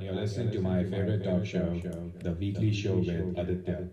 and you're listening to my favorite talk show, The Weekly Show with Aditya.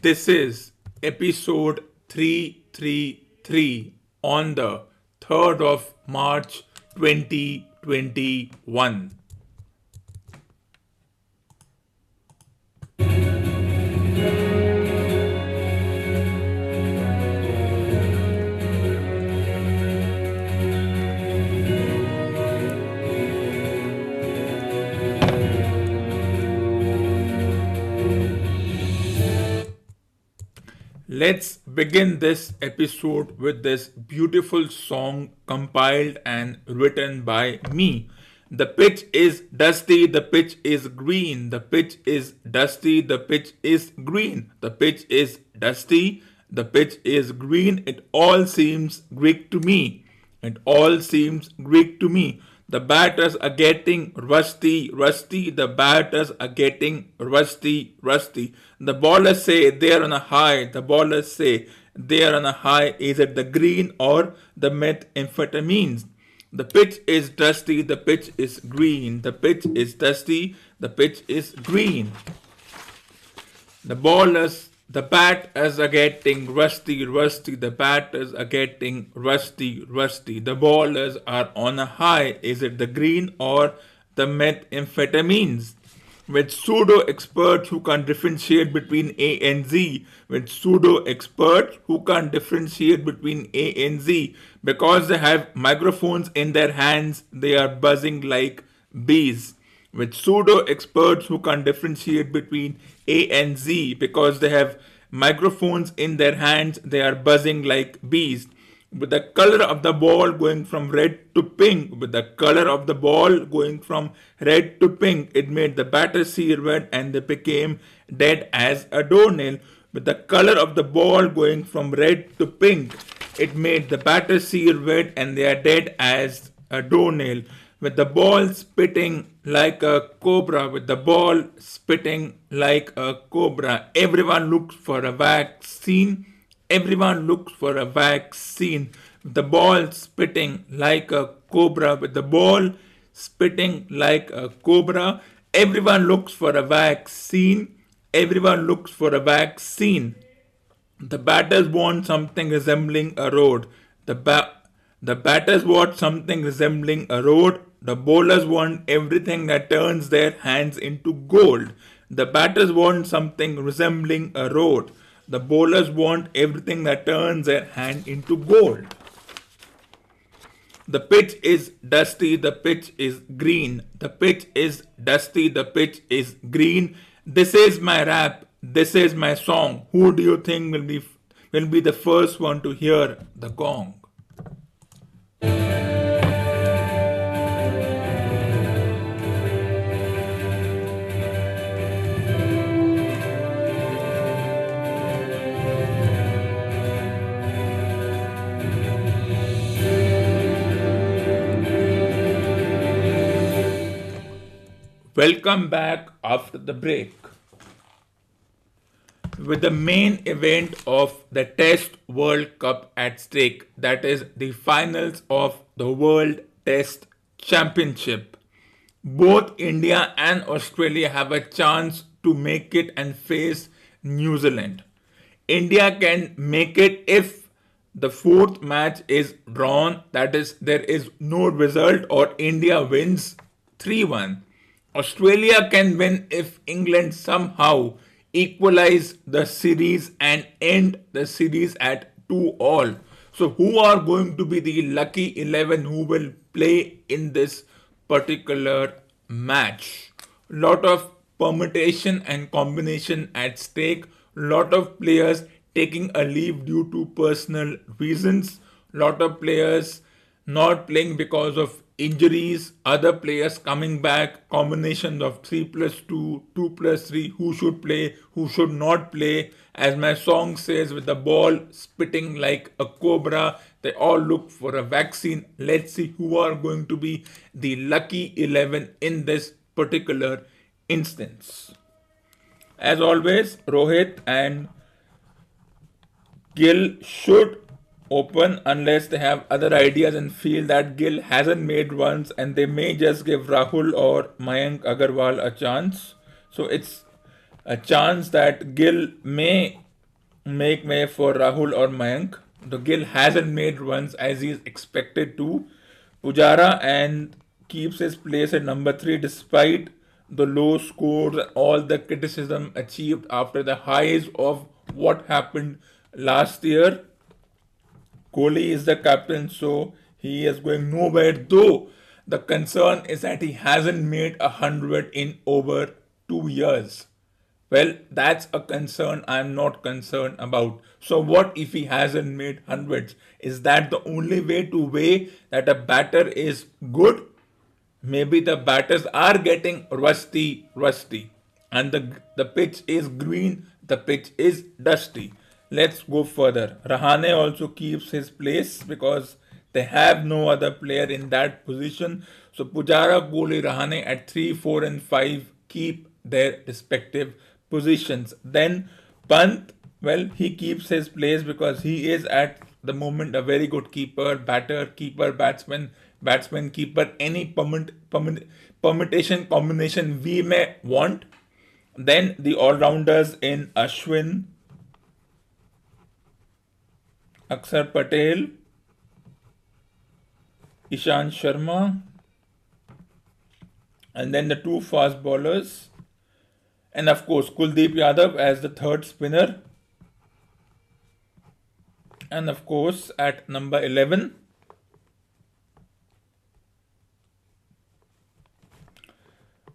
This is episode 333 on the 3rd of March 2021. Let's begin this episode with this beautiful song compiled and written by me. The pitch is dusty, the pitch is green, the pitch is dusty, the pitch is green, the pitch is dusty, the pitch is green. It all seems Greek to me. It all seems Greek to me. The batters are getting rusty, rusty. The batters are getting rusty, rusty. The ballers say they're on a high. The ballers say they're on a high. Is it the green or the methamphetamines? The pitch is dusty. The pitch is green. The pitch is dusty. The pitch is green. The ballers the bat is a getting rusty, rusty. The batters are getting rusty, rusty. The ballers are on a high. Is it the green or the methamphetamines? With pseudo experts who can't differentiate between A and Z, with pseudo experts who can't differentiate between A and Z, because they have microphones in their hands, they are buzzing like bees with pseudo experts who can differentiate between A and Z because they have microphones in their hands, they are buzzing like bees. With the color of the ball going from red to pink, with the color of the ball going from red to pink, it made the batter see red and they became dead as a doornail. With the color of the ball going from red to pink, it made the batter see red and they are dead as a doornail with the ball spitting like a cobra, with the ball spitting like a cobra. Everyone looks for a vaccine. Everyone looks for a vaccine. With the ball spitting like a cobra, with the ball spitting like a cobra. Everyone looks for a vaccine. Everyone looks for a vaccine. The batters want something resembling a road. The, ba- the batters want something resembling a road. The bowlers want everything that turns their hands into gold. The batters want something resembling a road. The bowlers want everything that turns their hand into gold. The pitch is dusty, the pitch is green. The pitch is dusty, the pitch is green. This is my rap, this is my song. Who do you think will be will be the first one to hear the gong? Welcome back after the break. With the main event of the Test World Cup at stake, that is the finals of the World Test Championship. Both India and Australia have a chance to make it and face New Zealand. India can make it if the fourth match is drawn, that is, there is no result, or India wins 3 1 Australia can win if England somehow equalize the series and end the series at 2 all. So, who are going to be the lucky 11 who will play in this particular match? Lot of permutation and combination at stake. Lot of players taking a leave due to personal reasons. Lot of players not playing because of injuries, other players coming back, combinations of 3 plus 2, 2 plus 3, who should play, who should not play. As my song says, with the ball spitting like a cobra, they all look for a vaccine. Let's see who are going to be the lucky 11 in this particular instance. As always, Rohit and Gill should open unless they have other ideas and feel that Gill hasn't made runs and they may just give Rahul or Mayank Agarwal a chance. So it's a chance that Gill may make way for Rahul or Mayank. The Gill hasn't made runs as he is expected to. Pujara and keeps his place at number three despite the low scores and all the criticism achieved after the highs of what happened last year. Kohli is the captain, so he is going nowhere. Though the concern is that he hasn't made a hundred in over two years. Well, that's a concern I'm not concerned about. So, what if he hasn't made hundreds? Is that the only way to weigh that a batter is good? Maybe the batters are getting rusty, rusty, and the, the pitch is green, the pitch is dusty. Let's go further. Rahane also keeps his place because they have no other player in that position. So Pujara, Kohli, Rahane at 3, 4 and 5 keep their respective positions. Then Pant, well, he keeps his place because he is at the moment a very good keeper, batter, keeper, batsman, batsman, keeper, any permit, permit, permutation combination we may want. Then the all-rounders in Ashwin, Akshar Patel, Ishant Sharma, and then the two fast bowlers, and of course Kuldeep Yadav as the third spinner, and of course at number 11.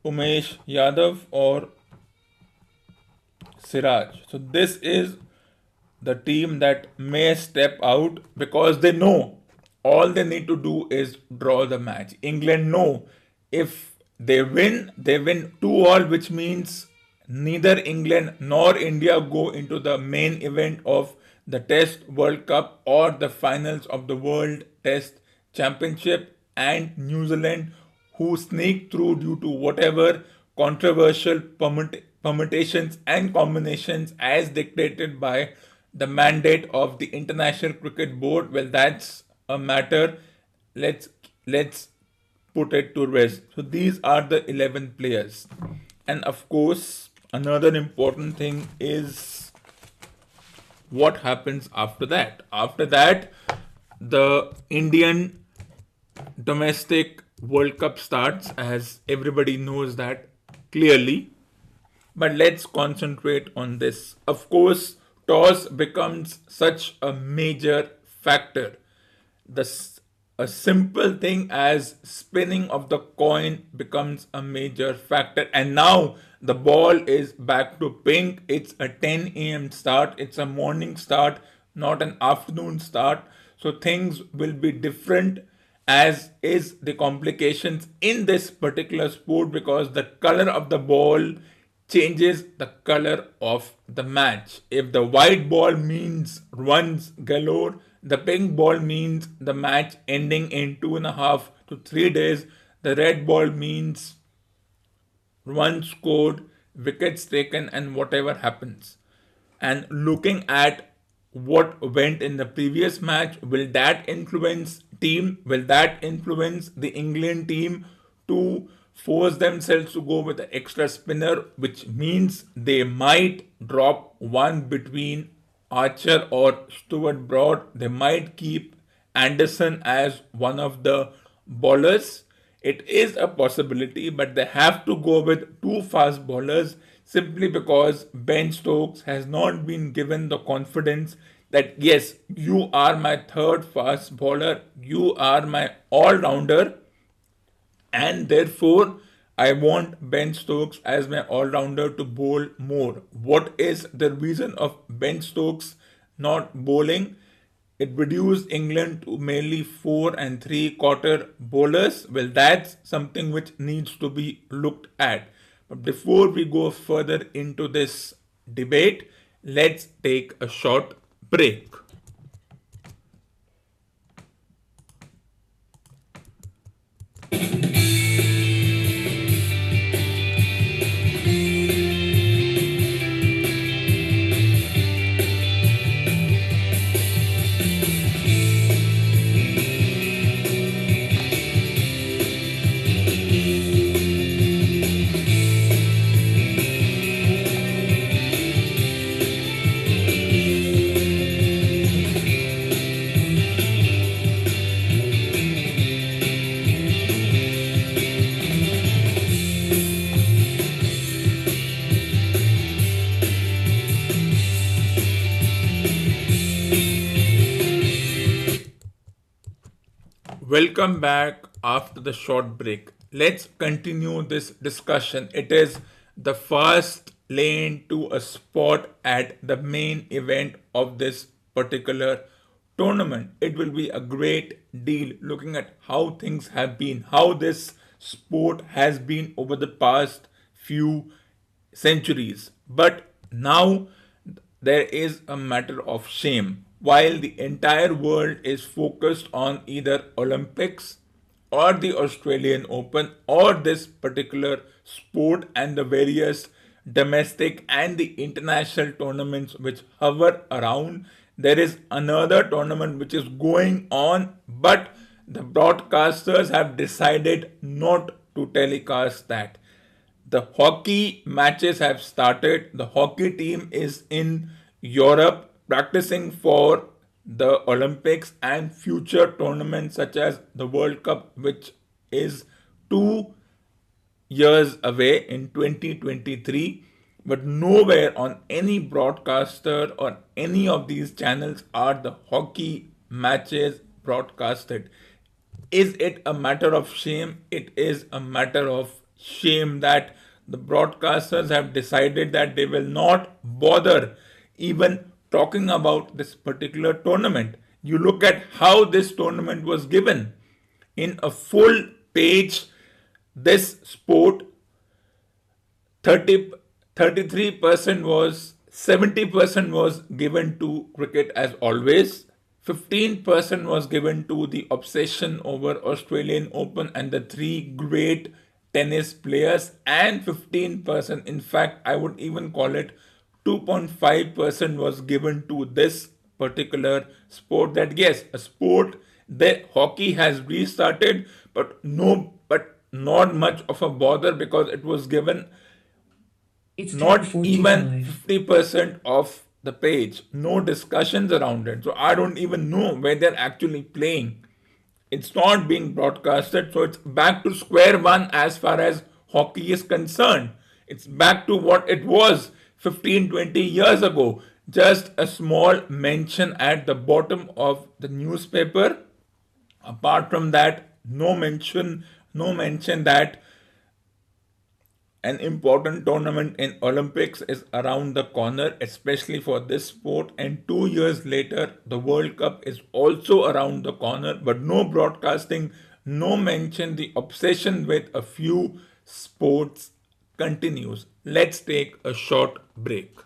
Umesh Yadav or Siraj. So this is the team that may step out because they know all they need to do is draw the match. England know if they win, they win 2 all, which means neither England nor India go into the main event of the Test World Cup or the finals of the World Test Championship, and New Zealand, who sneak through due to whatever controversial permutations and combinations as dictated by the mandate of the International Cricket Board, well, that's a matter. Let's let's put it to rest. So these are the 11 players, and of course, another important thing is what happens after that. After that, the Indian domestic World Cup starts, as everybody knows that clearly. But let's concentrate on this. Of course, toss becomes such a major factor. The a simple thing as spinning of the coin becomes a major factor. And now the ball is back to pink. It's a 10 a.m start. It's a morning start not an afternoon start. So things will be different as is the complications in this particular sport because the color of the ball changes the color of the match. If the white ball means runs galore, the pink ball means the match ending in two and a half to three days. The red ball means runs scored, wickets taken, and whatever happens. And looking at what went in the previous match, will that influence team? Will that influence the England team to force themselves to go with the extra spinner, which means they might drop one between Archer or Stuart Broad. They might keep Anderson as one of the bowlers. It is a possibility, but they have to go with two fast bowlers. simply because Ben Stokes has not been given the confidence that yes, you are my third fast bowler, you are my all rounder, and therefore I want Ben Stokes as my all rounder to bowl more. What is the reason of Ben Stokes not bowling? It reduced England to mainly four and three quarter bowlers. Well, that's something which needs to be looked at. But before we go further into this debate, let's take a short break. Welcome back after the short break. Let's continue this discussion. It is the fast lane to a spot at the main event of this particular tournament. It will be a great deal looking at how things have been, how this sport has been over the past few centuries. But now there is a matter of shame while the entire world is focused on either Olympics or the Australian Open or this particular sport and the various domestic and the international tournaments which hover around. There is another tournament which is going on, but the broadcasters have decided not to telecast that. The hockey matches have started. The hockey team is in Europe practicing for the Olympics and future tournaments such as the World Cup, which is two years away in 2023. But nowhere on any broadcaster or any of these channels are the hockey matches broadcasted. Is it a matter of shame? It is a matter of shame that the broadcasters have decided that they will not bother even talking about this particular tournament. You look at how this tournament was given in a full page. This sport 30, 33% was 70% was given to cricket as always 15% was given to the obsession over Australian Open and the three great tennis players and 15% in fact I would even call it 2.5% was given to this particular sport that yes a sport that hockey has restarted but no but not much of a bother because it was given it's not even 50% of the page. No discussions around it. So i don't even know where they're actually playing. It's not being broadcasted. So it's back to square one as far as hockey is concerned. It's back to what it was 15 20 years ago. Just a small mention at the bottom of the newspaper. Apart from that no mention no mention that an important tournament in olympics is around the corner especially for this sport. And 2 years later the world cup is also around the corner but no broadcasting no mention the obsession with a few sports continues. Let's take a short break.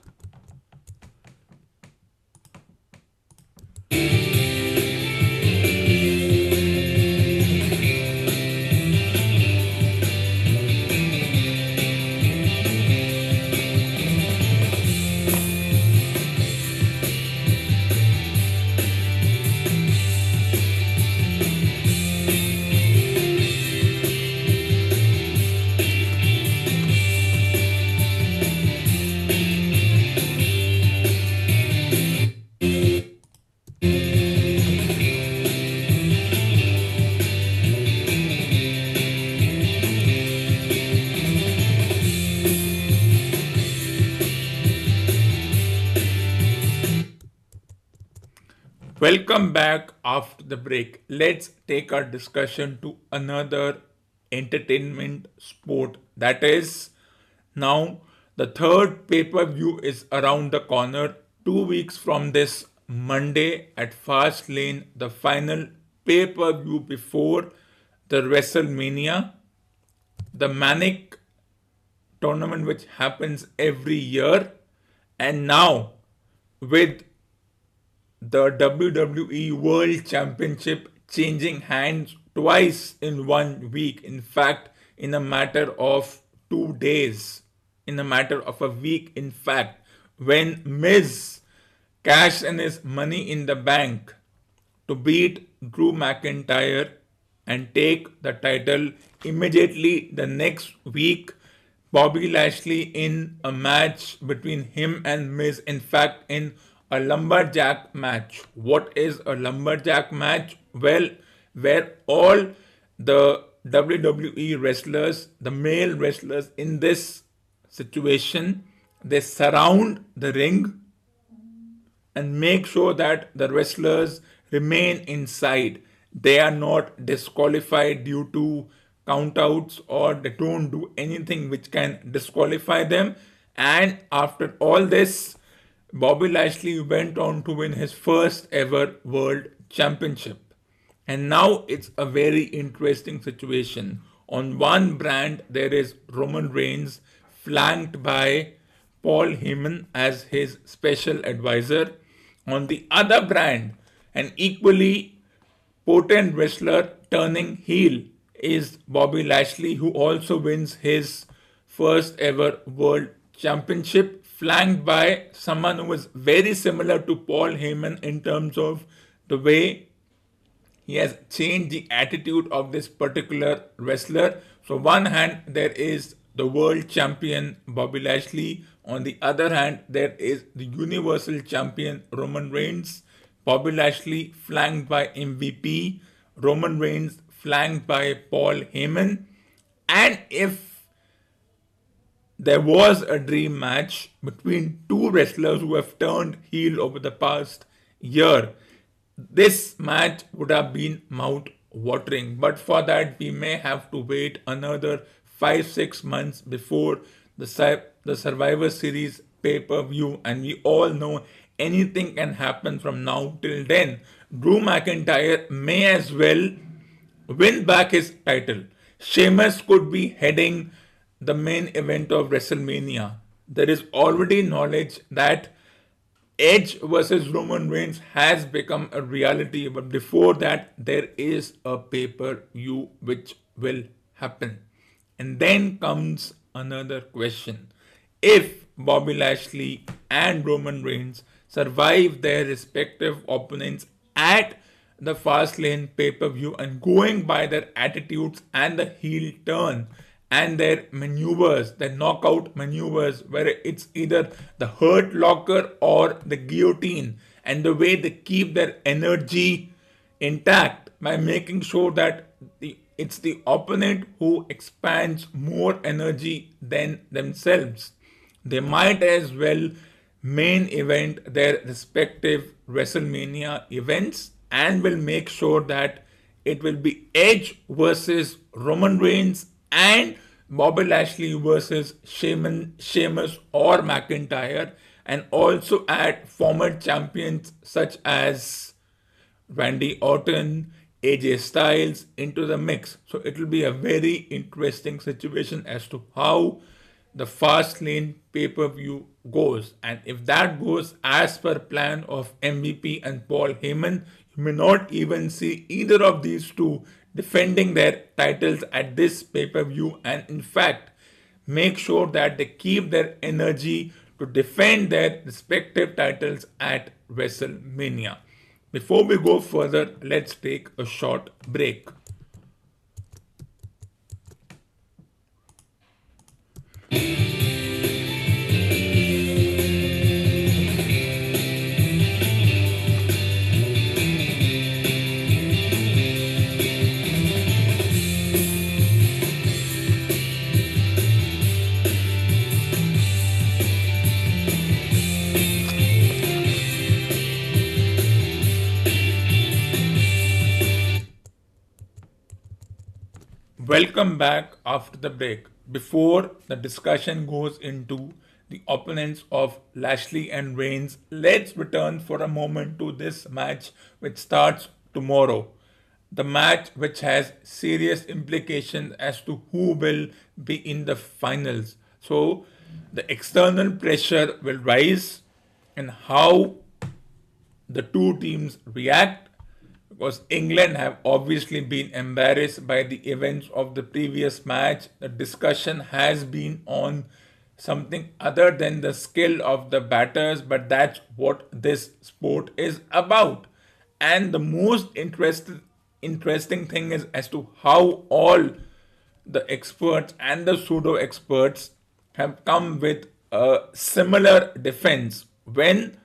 Welcome back after the break. Let's take our discussion to another entertainment sport. That is now the third pay per view is around the corner. Two weeks from this Monday at Fastlane, the final pay per view before the WrestleMania, the Manic tournament which happens every year, and now with the WWE World Championship changing hands twice in one week. In fact, in a matter of two days, in a matter of a week, in fact, when Miz cashed in his money in the bank to beat Drew McIntyre and take the title immediately the next week. Bobby Lashley in a match between him and Miz. In fact, in a lumberjack match. What is a lumberjack match? Well, where all the WWE wrestlers, the male wrestlers in this situation, they surround the ring and make sure that the wrestlers remain inside. They are not disqualified due to countouts or they don't do anything which can disqualify them. And after all this, Bobby Lashley went on to win his first ever world championship. And now it's a very interesting situation. On one brand, there is Roman Reigns flanked by Paul Heyman as his special advisor. On the other brand, an equally potent wrestler turning heel is Bobby Lashley, who also wins his first ever world championship flanked by someone who is very similar to Paul Heyman in terms of the way he has changed the attitude of this particular wrestler. So, one hand, there is the world champion Bobby Lashley. On the other hand, there is the universal champion Roman Reigns. Bobby Lashley flanked by MVP, Roman Reigns flanked by Paul Heyman. And if there was a dream match between two wrestlers who have turned heel over the past year. This match would have been mouth watering, but for that, we may have to wait another five, six months before the, the Survivor Series pay per view, and we all know anything can happen from now till then. Drew McIntyre may as well win back his title. Sheamus could be heading the main event of WrestleMania, there is already knowledge that Edge versus Roman Reigns has become a reality, but before that, there is a pay per view which will happen. And then comes another question. If Bobby Lashley and Roman Reigns survive their respective opponents at the Fastlane pay per view and going by their attitudes and the heel turn, and their maneuvers, their knockout maneuvers, where it's either the hurt locker or the guillotine, and the way they keep their energy intact by making sure that the, it's the opponent who expands more energy than themselves. They might as well main event their respective WrestleMania events and will make sure that it will be Edge versus Roman Reigns and Bobby Lashley versus Sheamus, or McIntyre, and also add former champions such as Randy Orton, AJ Styles into the mix. So it will be a very interesting situation as to how the Fastlane pay per view goes. And if that goes as per plan of MVP and Paul Heyman, you may not even see either of these two defending their titles at this pay per view and, in fact, make sure that they keep their energy to defend their respective titles at WrestleMania. Before we go further, let's take a short break. Welcome back after the break. Before the discussion goes into the opponents of Lashley and Reigns, let's return for a moment to this match which starts tomorrow. The match which has serious implications as to who will be in the finals. So, the external pressure will rise and how the two teams react because England have obviously been embarrassed by the events of the previous match. The discussion has been on something other than the skill of the batters, but that's what this sport is about. And the most interesting interesting thing is as to how all the experts and the pseudo experts have come with a similar defense when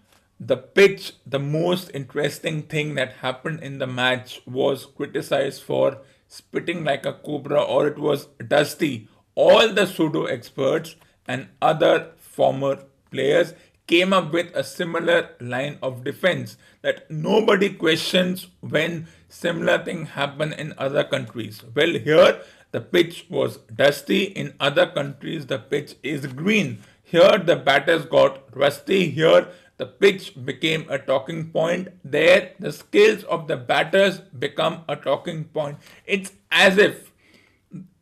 the pitch, the most interesting thing that happened in the match was criticized for spitting like a cobra or it was dusty. All the pseudo experts and other former players came up with a similar line of defense that nobody questions when similar thing happen in other countries. Well, here the pitch was dusty. In other countries, the pitch is green. Here the batters got rusty. Here the pitch became a talking point. There, the skills of the batters become a talking point. It's as if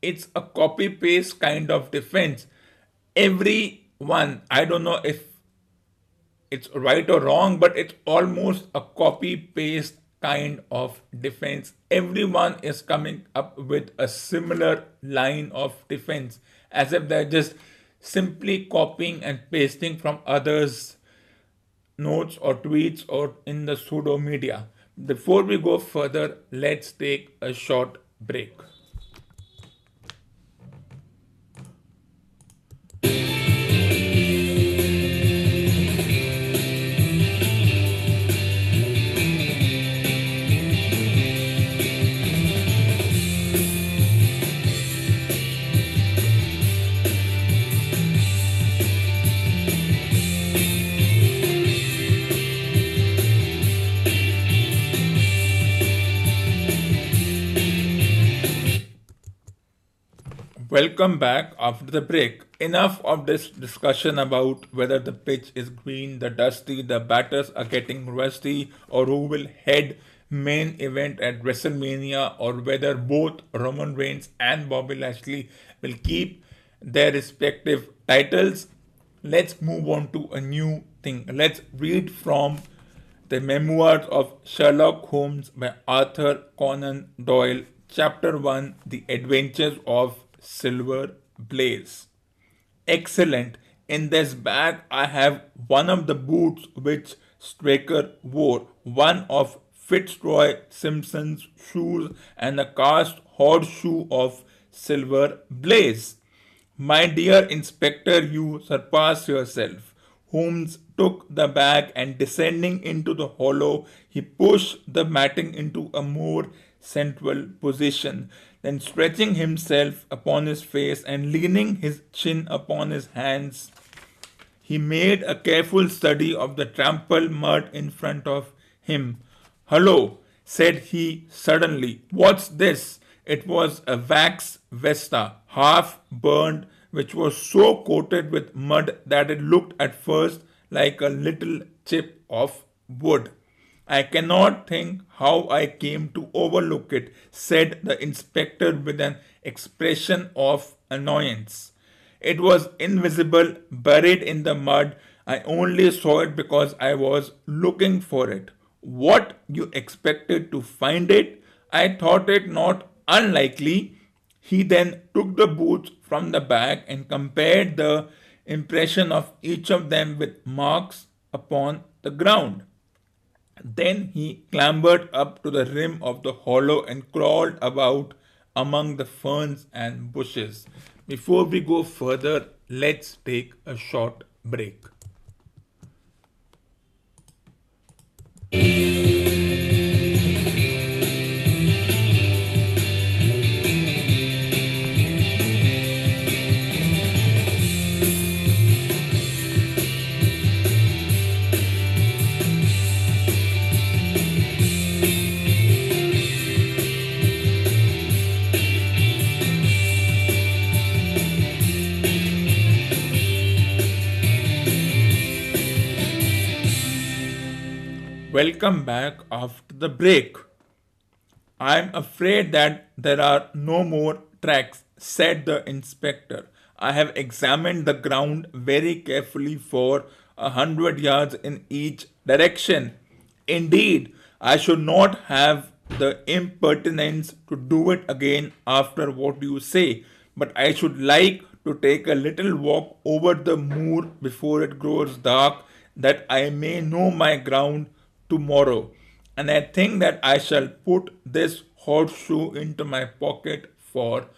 it's a copy paste kind of defense. Everyone, I don't know if it's right or wrong, but it's almost a copy paste kind of defense. Everyone is coming up with a similar line of defense as if they're just simply copying and pasting from others' notes or tweets or in the pseudo media. Before we go further, let's take a short break. Welcome back after the break. Enough of this discussion about whether the pitch is green, the dusty, the batters are getting rusty, or who will head main event at WrestleMania, or whether both Roman Reigns and Bobby Lashley will keep their respective titles. Let's move on to a new thing. Let's read from the memoirs of Sherlock Holmes by Arthur Conan Doyle, Chapter 1 The Adventures of silver blaze. Excellent. In this bag, I have one of the boots which Straker wore, one of Fitzroy Simpson's shoes, and a cast horseshoe of silver blaze. My dear inspector, you surpass yourself. Holmes took the bag and descending into the hollow, he pushed the matting into a more central position. Then, stretching himself upon his face and leaning his chin upon his hands, he made a careful study of the trampled mud in front of him. Hello, said he suddenly. What's this? It was a wax vesta, half burned, which was so coated with mud that it looked at first like a little chip of wood. I cannot think how I came to overlook it, said the inspector with an expression of annoyance. It was invisible, buried in the mud. I only saw it because I was looking for it. What you expected to find it? I thought it not unlikely. He then took the boots from the bag and compared the impression of each of them with marks upon the ground. Then he clambered up to the rim of the hollow and crawled about among the ferns and bushes. Before we go further, let's take a short break. Welcome back after the break. I'm afraid that there are no more tracks, said the inspector. I have examined the ground very carefully for a hundred yards in each direction. Indeed, I should not have the impertinence to do it again after what you say, but I should like to take a little walk over the moor before it grows dark, that I may know my ground tomorrow. And I think that I shall put this horseshoe into my pocket for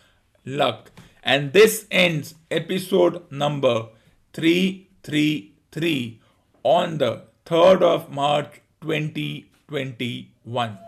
luck. And this ends episode number 333 on the 3rd of March 2021.